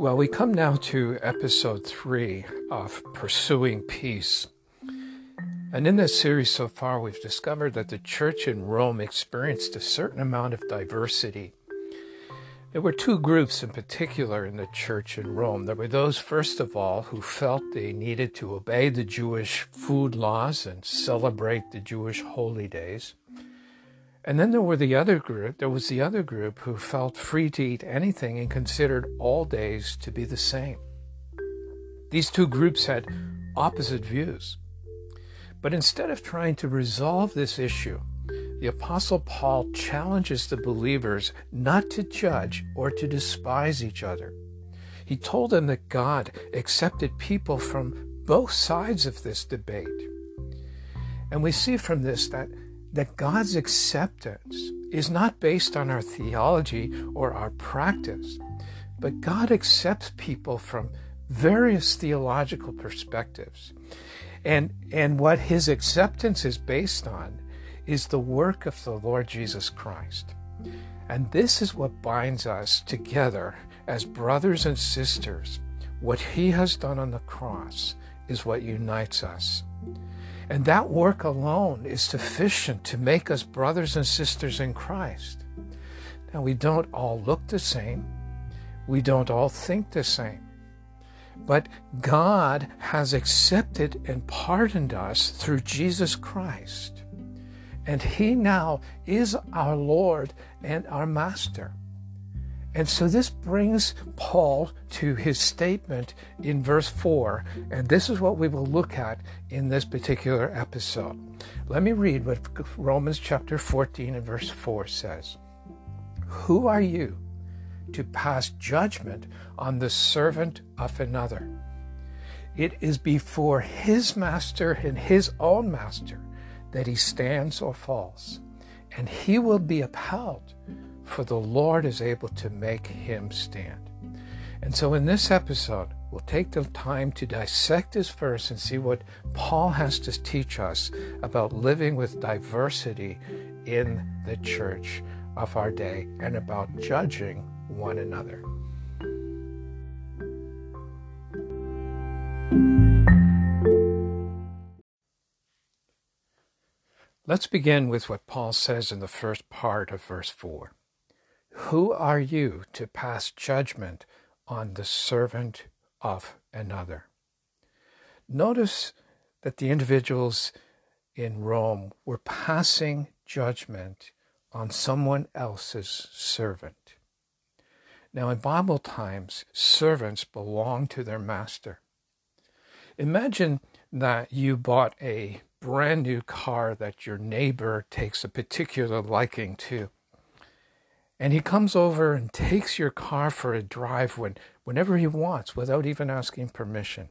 Well, we come now to episode three of Pursuing Peace. And in this series so far, we've discovered that the church in Rome experienced a certain amount of diversity. There were two groups in particular in the church in Rome. There were those, first of all, who felt they needed to obey the Jewish food laws and celebrate the Jewish holy days. And then there were the other group, there was the other group who felt free to eat anything and considered all days to be the same. These two groups had opposite views. But instead of trying to resolve this issue, the Apostle Paul challenges the believers not to judge or to despise each other. He told them that God accepted people from both sides of this debate. And we see from this that that God's acceptance is not based on our theology or our practice, but God accepts people from various theological perspectives. And, and what his acceptance is based on is the work of the Lord Jesus Christ. And this is what binds us together as brothers and sisters. What he has done on the cross is what unites us. And that work alone is sufficient to make us brothers and sisters in Christ. Now, we don't all look the same, we don't all think the same. But God has accepted and pardoned us through Jesus Christ. And He now is our Lord and our Master. And so this brings Paul to his statement in verse 4, and this is what we will look at in this particular episode. Let me read what Romans chapter 14 and verse 4 says Who are you to pass judgment on the servant of another? It is before his master and his own master that he stands or falls, and he will be upheld for the Lord is able to make him stand. And so in this episode, we'll take the time to dissect this verse and see what Paul has to teach us about living with diversity in the church of our day and about judging one another. Let's begin with what Paul says in the first part of verse 4. Who are you to pass judgment on the servant of another? Notice that the individuals in Rome were passing judgment on someone else's servant. Now, in Bible times, servants belong to their master. Imagine that you bought a brand new car that your neighbor takes a particular liking to and he comes over and takes your car for a drive when, whenever he wants without even asking permission.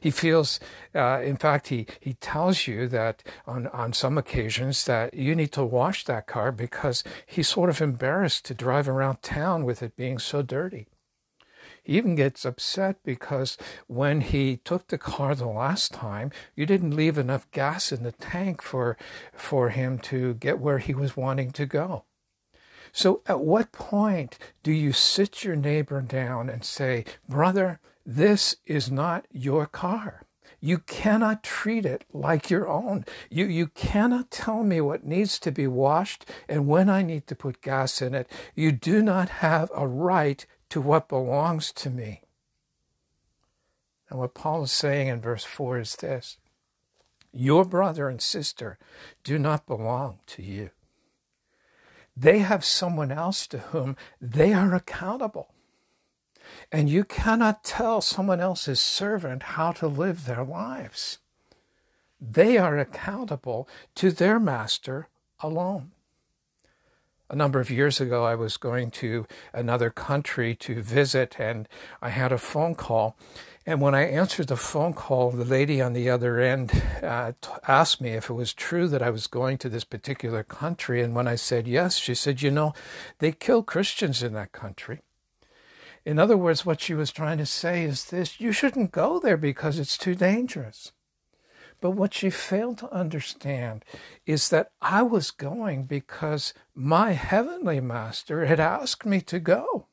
He feels, uh, in fact, he, he tells you that on, on some occasions that you need to wash that car because he's sort of embarrassed to drive around town with it being so dirty. He even gets upset because when he took the car the last time, you didn't leave enough gas in the tank for, for him to get where he was wanting to go. So, at what point do you sit your neighbor down and say, Brother, this is not your car? You cannot treat it like your own. You, you cannot tell me what needs to be washed and when I need to put gas in it. You do not have a right to what belongs to me. And what Paul is saying in verse 4 is this Your brother and sister do not belong to you. They have someone else to whom they are accountable. And you cannot tell someone else's servant how to live their lives. They are accountable to their master alone. A number of years ago, I was going to another country to visit, and I had a phone call and when I answered the phone call, the lady on the other end uh, asked me if it was true that I was going to this particular country. And when I said yes, she said, You know, they kill Christians in that country. In other words, what she was trying to say is this you shouldn't go there because it's too dangerous. But what she failed to understand is that I was going because my heavenly master had asked me to go.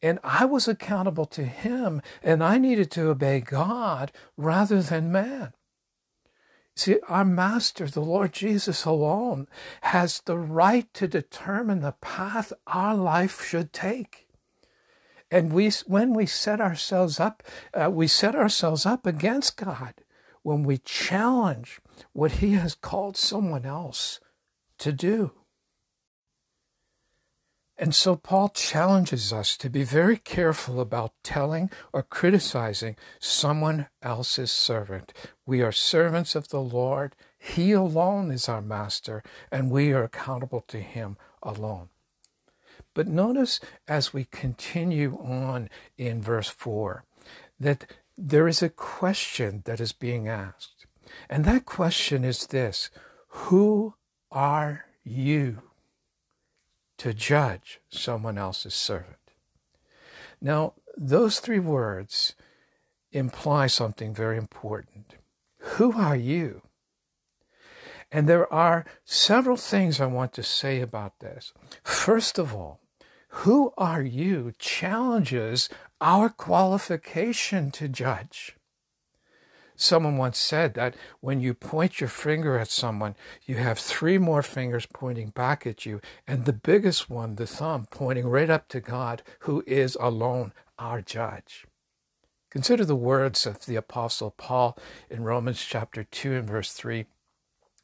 and I was accountable to him, and I needed to obey God rather than man. See, our Master, the Lord Jesus alone, has the right to determine the path our life should take. And we, when we set ourselves up, uh, we set ourselves up against God when we challenge what He has called someone else to do. And so Paul challenges us to be very careful about telling or criticizing someone else's servant. We are servants of the Lord. He alone is our master, and we are accountable to him alone. But notice as we continue on in verse 4 that there is a question that is being asked. And that question is this Who are you? to judge someone else's servant. Now, those three words imply something very important. Who are you? And there are several things I want to say about this. First of all, who are you challenges our qualification to judge. Someone once said that when you point your finger at someone, you have three more fingers pointing back at you, and the biggest one, the thumb, pointing right up to God, who is alone our judge. Consider the words of the Apostle Paul in Romans chapter 2 and verse 3,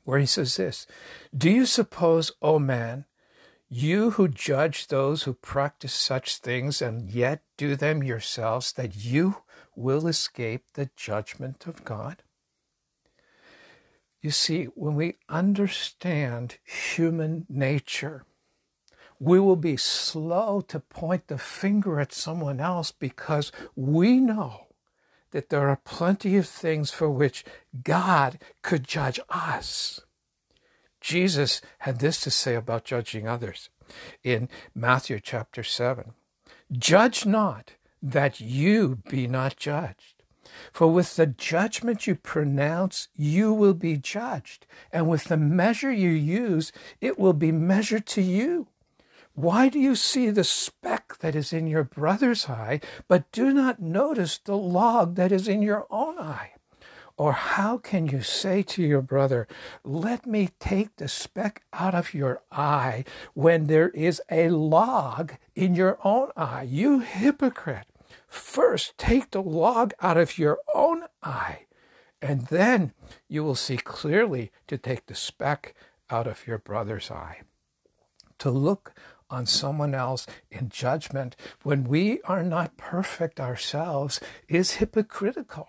where he says this Do you suppose, O man, you who judge those who practice such things and yet do them yourselves, that you will escape the judgment of God? You see, when we understand human nature, we will be slow to point the finger at someone else because we know that there are plenty of things for which God could judge us. Jesus had this to say about judging others in Matthew chapter 7 Judge not that you be not judged. For with the judgment you pronounce, you will be judged, and with the measure you use, it will be measured to you. Why do you see the speck that is in your brother's eye, but do not notice the log that is in your own eye? Or how can you say to your brother, Let me take the speck out of your eye, when there is a log in your own eye? You hypocrite! First, take the log out of your own eye, and then you will see clearly to take the speck out of your brother's eye. To look on someone else in judgment when we are not perfect ourselves is hypocritical.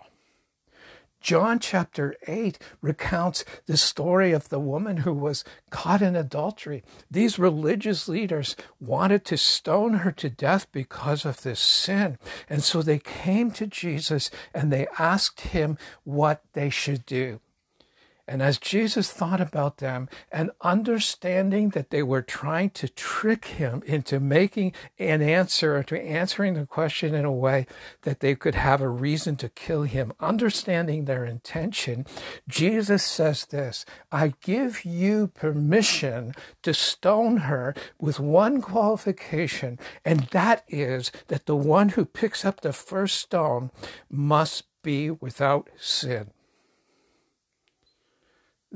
John chapter 8 recounts the story of the woman who was caught in adultery. These religious leaders wanted to stone her to death because of this sin. And so they came to Jesus and they asked him what they should do. And as Jesus thought about them and understanding that they were trying to trick him into making an answer to answering the question in a way that they could have a reason to kill him, understanding their intention, Jesus says this I give you permission to stone her with one qualification, and that is that the one who picks up the first stone must be without sin.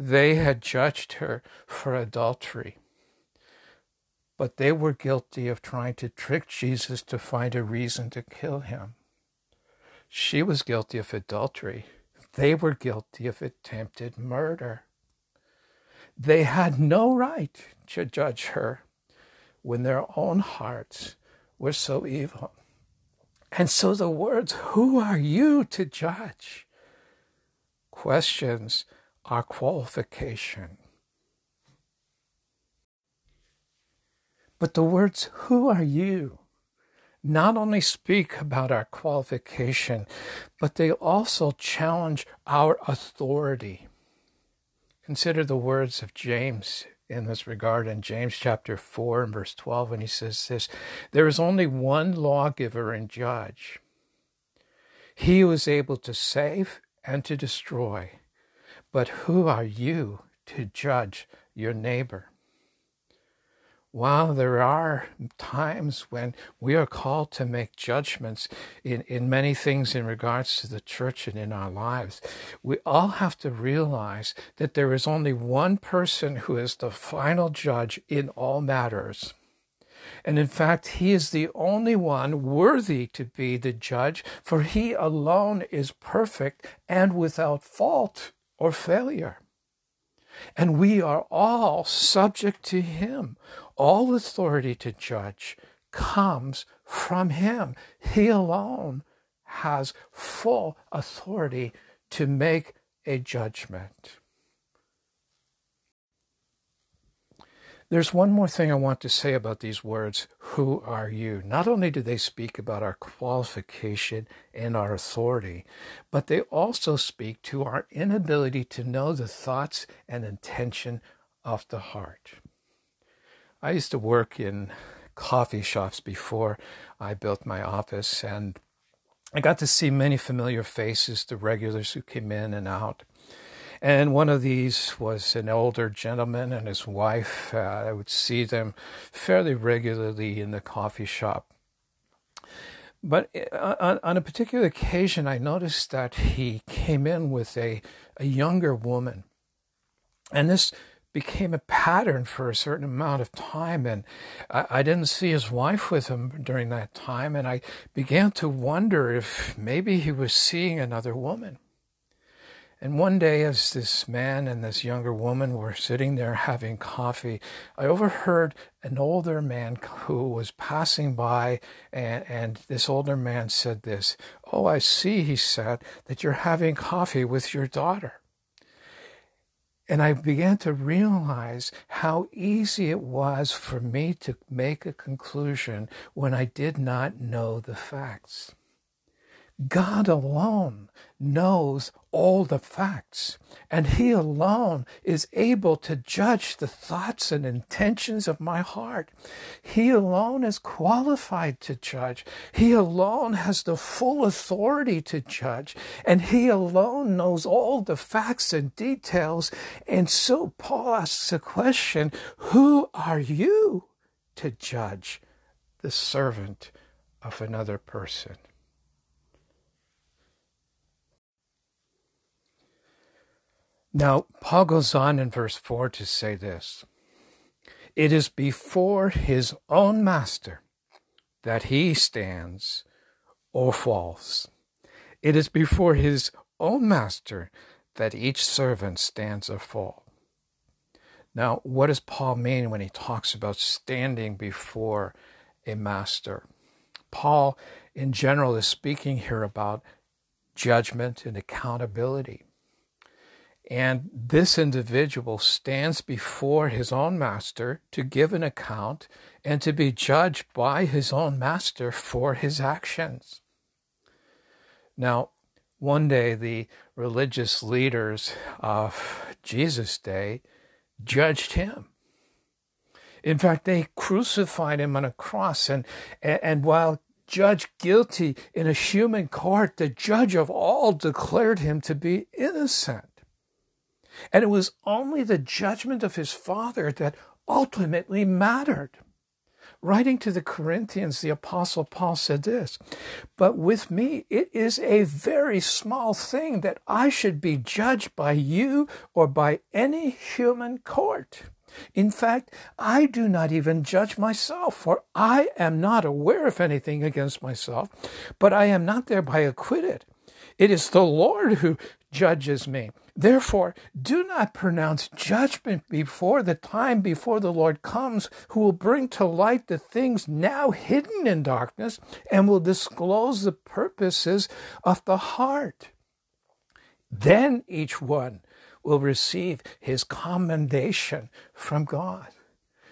They had judged her for adultery, but they were guilty of trying to trick Jesus to find a reason to kill him. She was guilty of adultery. They were guilty of attempted murder. They had no right to judge her when their own hearts were so evil. And so the words, Who are you to judge? questions our qualification. But the words, Who are you? not only speak about our qualification, but they also challenge our authority. Consider the words of James in this regard in James chapter 4 and verse 12 when he says this There is only one lawgiver and judge, he who is able to save and to destroy. But who are you to judge your neighbor? while there are times when we are called to make judgments in, in many things in regards to the church and in our lives, we all have to realize that there is only one person who is the final judge in all matters. And in fact, he is the only one worthy to be the judge, for he alone is perfect and without fault or failure. And we are all subject to him. All authority to judge comes from him. He alone has full authority to make a judgment. There's one more thing I want to say about these words, who are you? Not only do they speak about our qualification and our authority, but they also speak to our inability to know the thoughts and intention of the heart. I used to work in coffee shops before I built my office, and I got to see many familiar faces, the regulars who came in and out. And one of these was an older gentleman and his wife. Uh, I would see them fairly regularly in the coffee shop. But uh, on, on, a particular occasion, I noticed that he came in with a, a younger woman. And this became a pattern for a certain amount of time. And I, I, didn't see his wife with him during that time. And I began to wonder if maybe he was seeing another woman. And one day, as this man and this younger woman were sitting there having coffee, I overheard an older man who was passing by, and, and, this older man said this Oh, I see, he said, that you're having coffee with your daughter. And I began to realize how easy it was for me to make a conclusion when I did not know the facts. God alone knows all the facts, and He alone is able to judge the thoughts and intentions of my heart. He alone is qualified to judge. He alone has the full authority to judge, and He alone knows all the facts and details. And so Paul asks the question Who are you to judge the servant of another person? Now, Paul goes on in verse 4 to say this It is before his own master that he stands or falls. It is before his own master that each servant stands or falls. Now, what does Paul mean when he talks about standing before a master? Paul, in general, is speaking here about judgment and accountability. And this individual stands before his own master to give an account and to be judged by his own master for his actions. Now, one day the religious leaders of Jesus' day judged him. In fact, they crucified him on a cross, and, and while judged guilty in a human court, the judge of all declared him to be innocent. And it was only the judgment of his Father that ultimately mattered. Writing to the Corinthians, the Apostle Paul said this But with me, it is a very small thing that I should be judged by you or by any human court. In fact, I do not even judge myself, for I am not aware of anything against myself, but I am not thereby acquitted. It is the Lord who judges me. Therefore, do not pronounce judgment before the time before the Lord comes, who will bring to light the things now hidden in darkness and will disclose the purposes of the heart. Then each one will receive his commendation from God.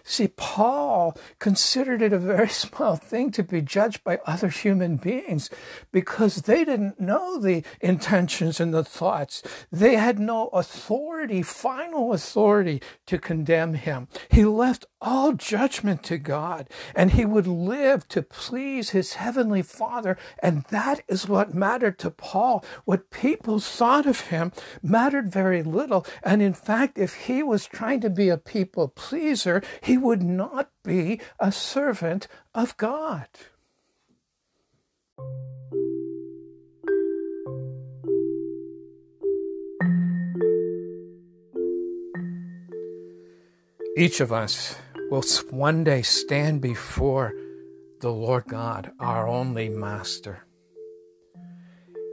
See, Paul considered it a very small thing to be judged by other human beings because they didn't know the intentions and the thoughts. They had no authority, final authority to condemn him. He left all judgment to God and he would live to please his heavenly Father. And that is what mattered to Paul. What people thought of him mattered very little. And in fact, if he was trying to be a people pleaser, he would not be a servant of God. Each of us will one day stand before the Lord God, our only Master.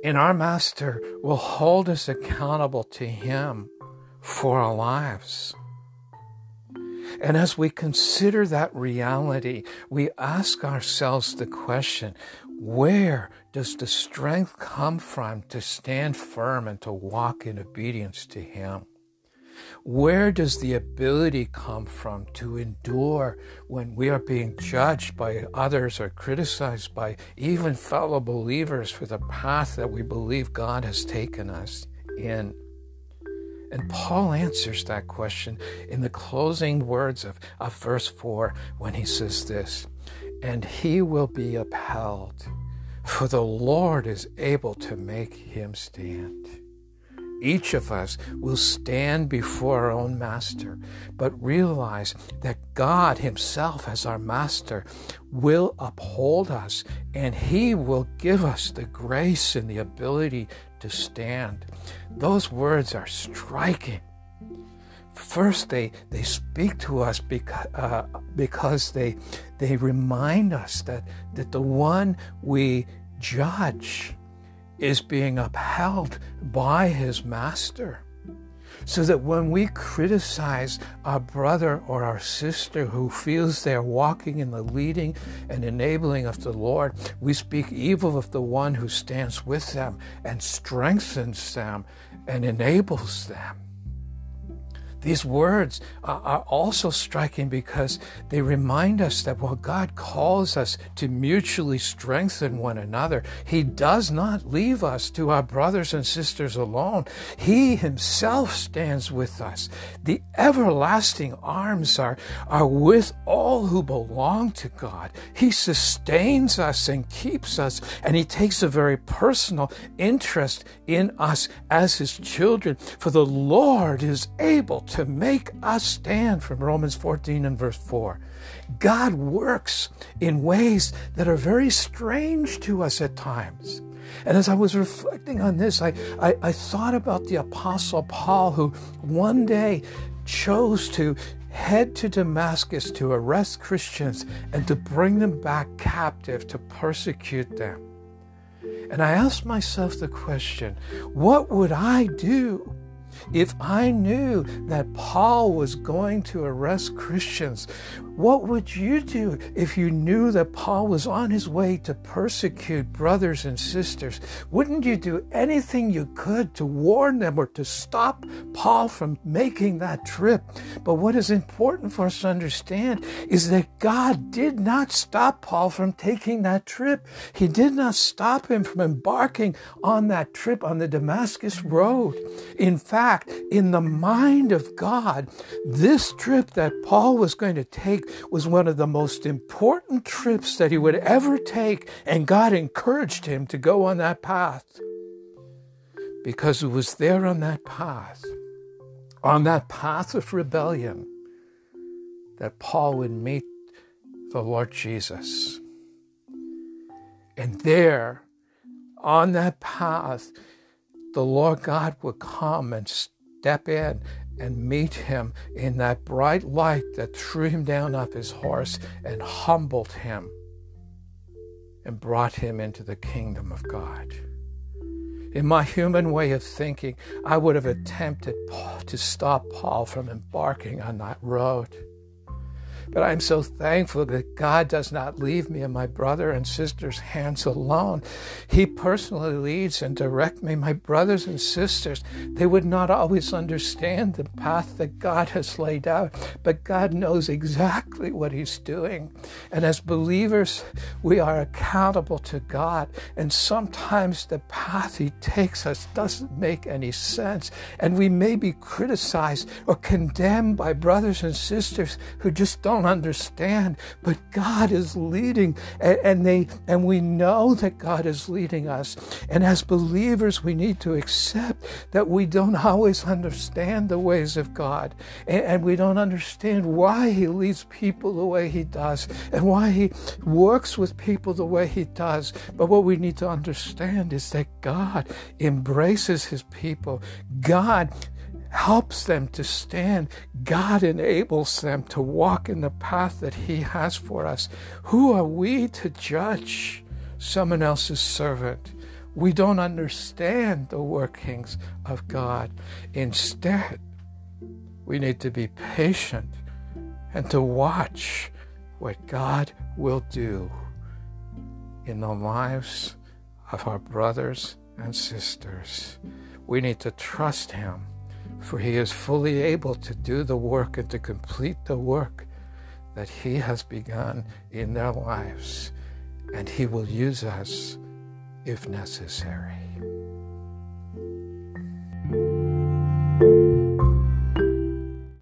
And our Master will hold us accountable to Him for our lives. And as we consider that reality, we ask ourselves the question where does the strength come from to stand firm and to walk in obedience to Him? Where does the ability come from to endure when we are being judged by others or criticized by even fellow believers for the path that we believe God has taken us in? And Paul answers that question in the closing words of, of verse 4 when he says this And he will be upheld, for the Lord is able to make him stand each of us will stand before our own master, but realize that God Himself, as our master, will uphold us and He will give us the grace and the ability to stand. Those words are striking. First, they, they speak to us because, uh, because they, they remind us that, that the one we judge is being upheld by his master. So that when we criticize our brother or our sister who feels they're walking in the leading and enabling of the Lord, we speak evil of the one who stands with them and strengthens them and enables them. These words are also striking because they remind us that while God calls us to mutually strengthen one another, He does not leave us to our brothers and sisters alone. He Himself stands with us. The everlasting arms are, are with all who belong to God. He sustains us and keeps us, and He takes a very personal interest in us as His children. For the Lord is able to to make us stand from Romans 14 and verse 4. God works in ways that are very strange to us at times. And as I was reflecting on this, I, I, I thought about the Apostle Paul, who one day chose to head to Damascus to arrest Christians and to bring them back captive to persecute them. And I asked myself the question what would I do if I knew that Paul was going to arrest Christians, what would you do if you knew that Paul was on his way to persecute brothers and sisters? Wouldn't you do anything you could to warn them or to stop Paul from making that trip? But what is important for us to understand is that God did not stop Paul from taking that trip. He did not stop him from embarking on that trip on the Damascus road. In fact, in the mind of God, this trip that Paul was going to take was one of the most important trips that he would ever take, and God encouraged him to go on that path because it was there on that path, on that path of rebellion, that Paul would meet the Lord Jesus. And there, on that path, the Lord God would come and step in and meet him in that bright light that threw him down off his horse and humbled him and brought him into the kingdom of God. In my human way of thinking, I would have attempted to stop Paul from embarking on that road. But I'm so thankful that God does not leave me in my brother and sister's hands alone. He personally leads and directs me. My brothers and sisters, they would not always understand the path that God has laid out, but God knows exactly what He's doing. And as believers, we are accountable to God. And sometimes the path He takes us doesn't make any sense. And we may be criticized or condemned by brothers and sisters who just don't don't understand, but God is leading, and, and they and we know that God is leading us. And as believers, we need to accept that we don't always understand the ways of God, and, and we don't understand why He leads people the way He does, and why He works with people the way He does. But what we need to understand is that God embraces His people. God helps them to stand. God enables them to walk in the path that He has for us. Who are we to judge someone else's servant? We don't understand the workings of God. Instead, we need to be patient and to watch what God will do in the lives of our brothers and sisters. We need to trust Him for he is fully able to do the work and to complete the work that he has begun in their lives, and he will use us if necessary.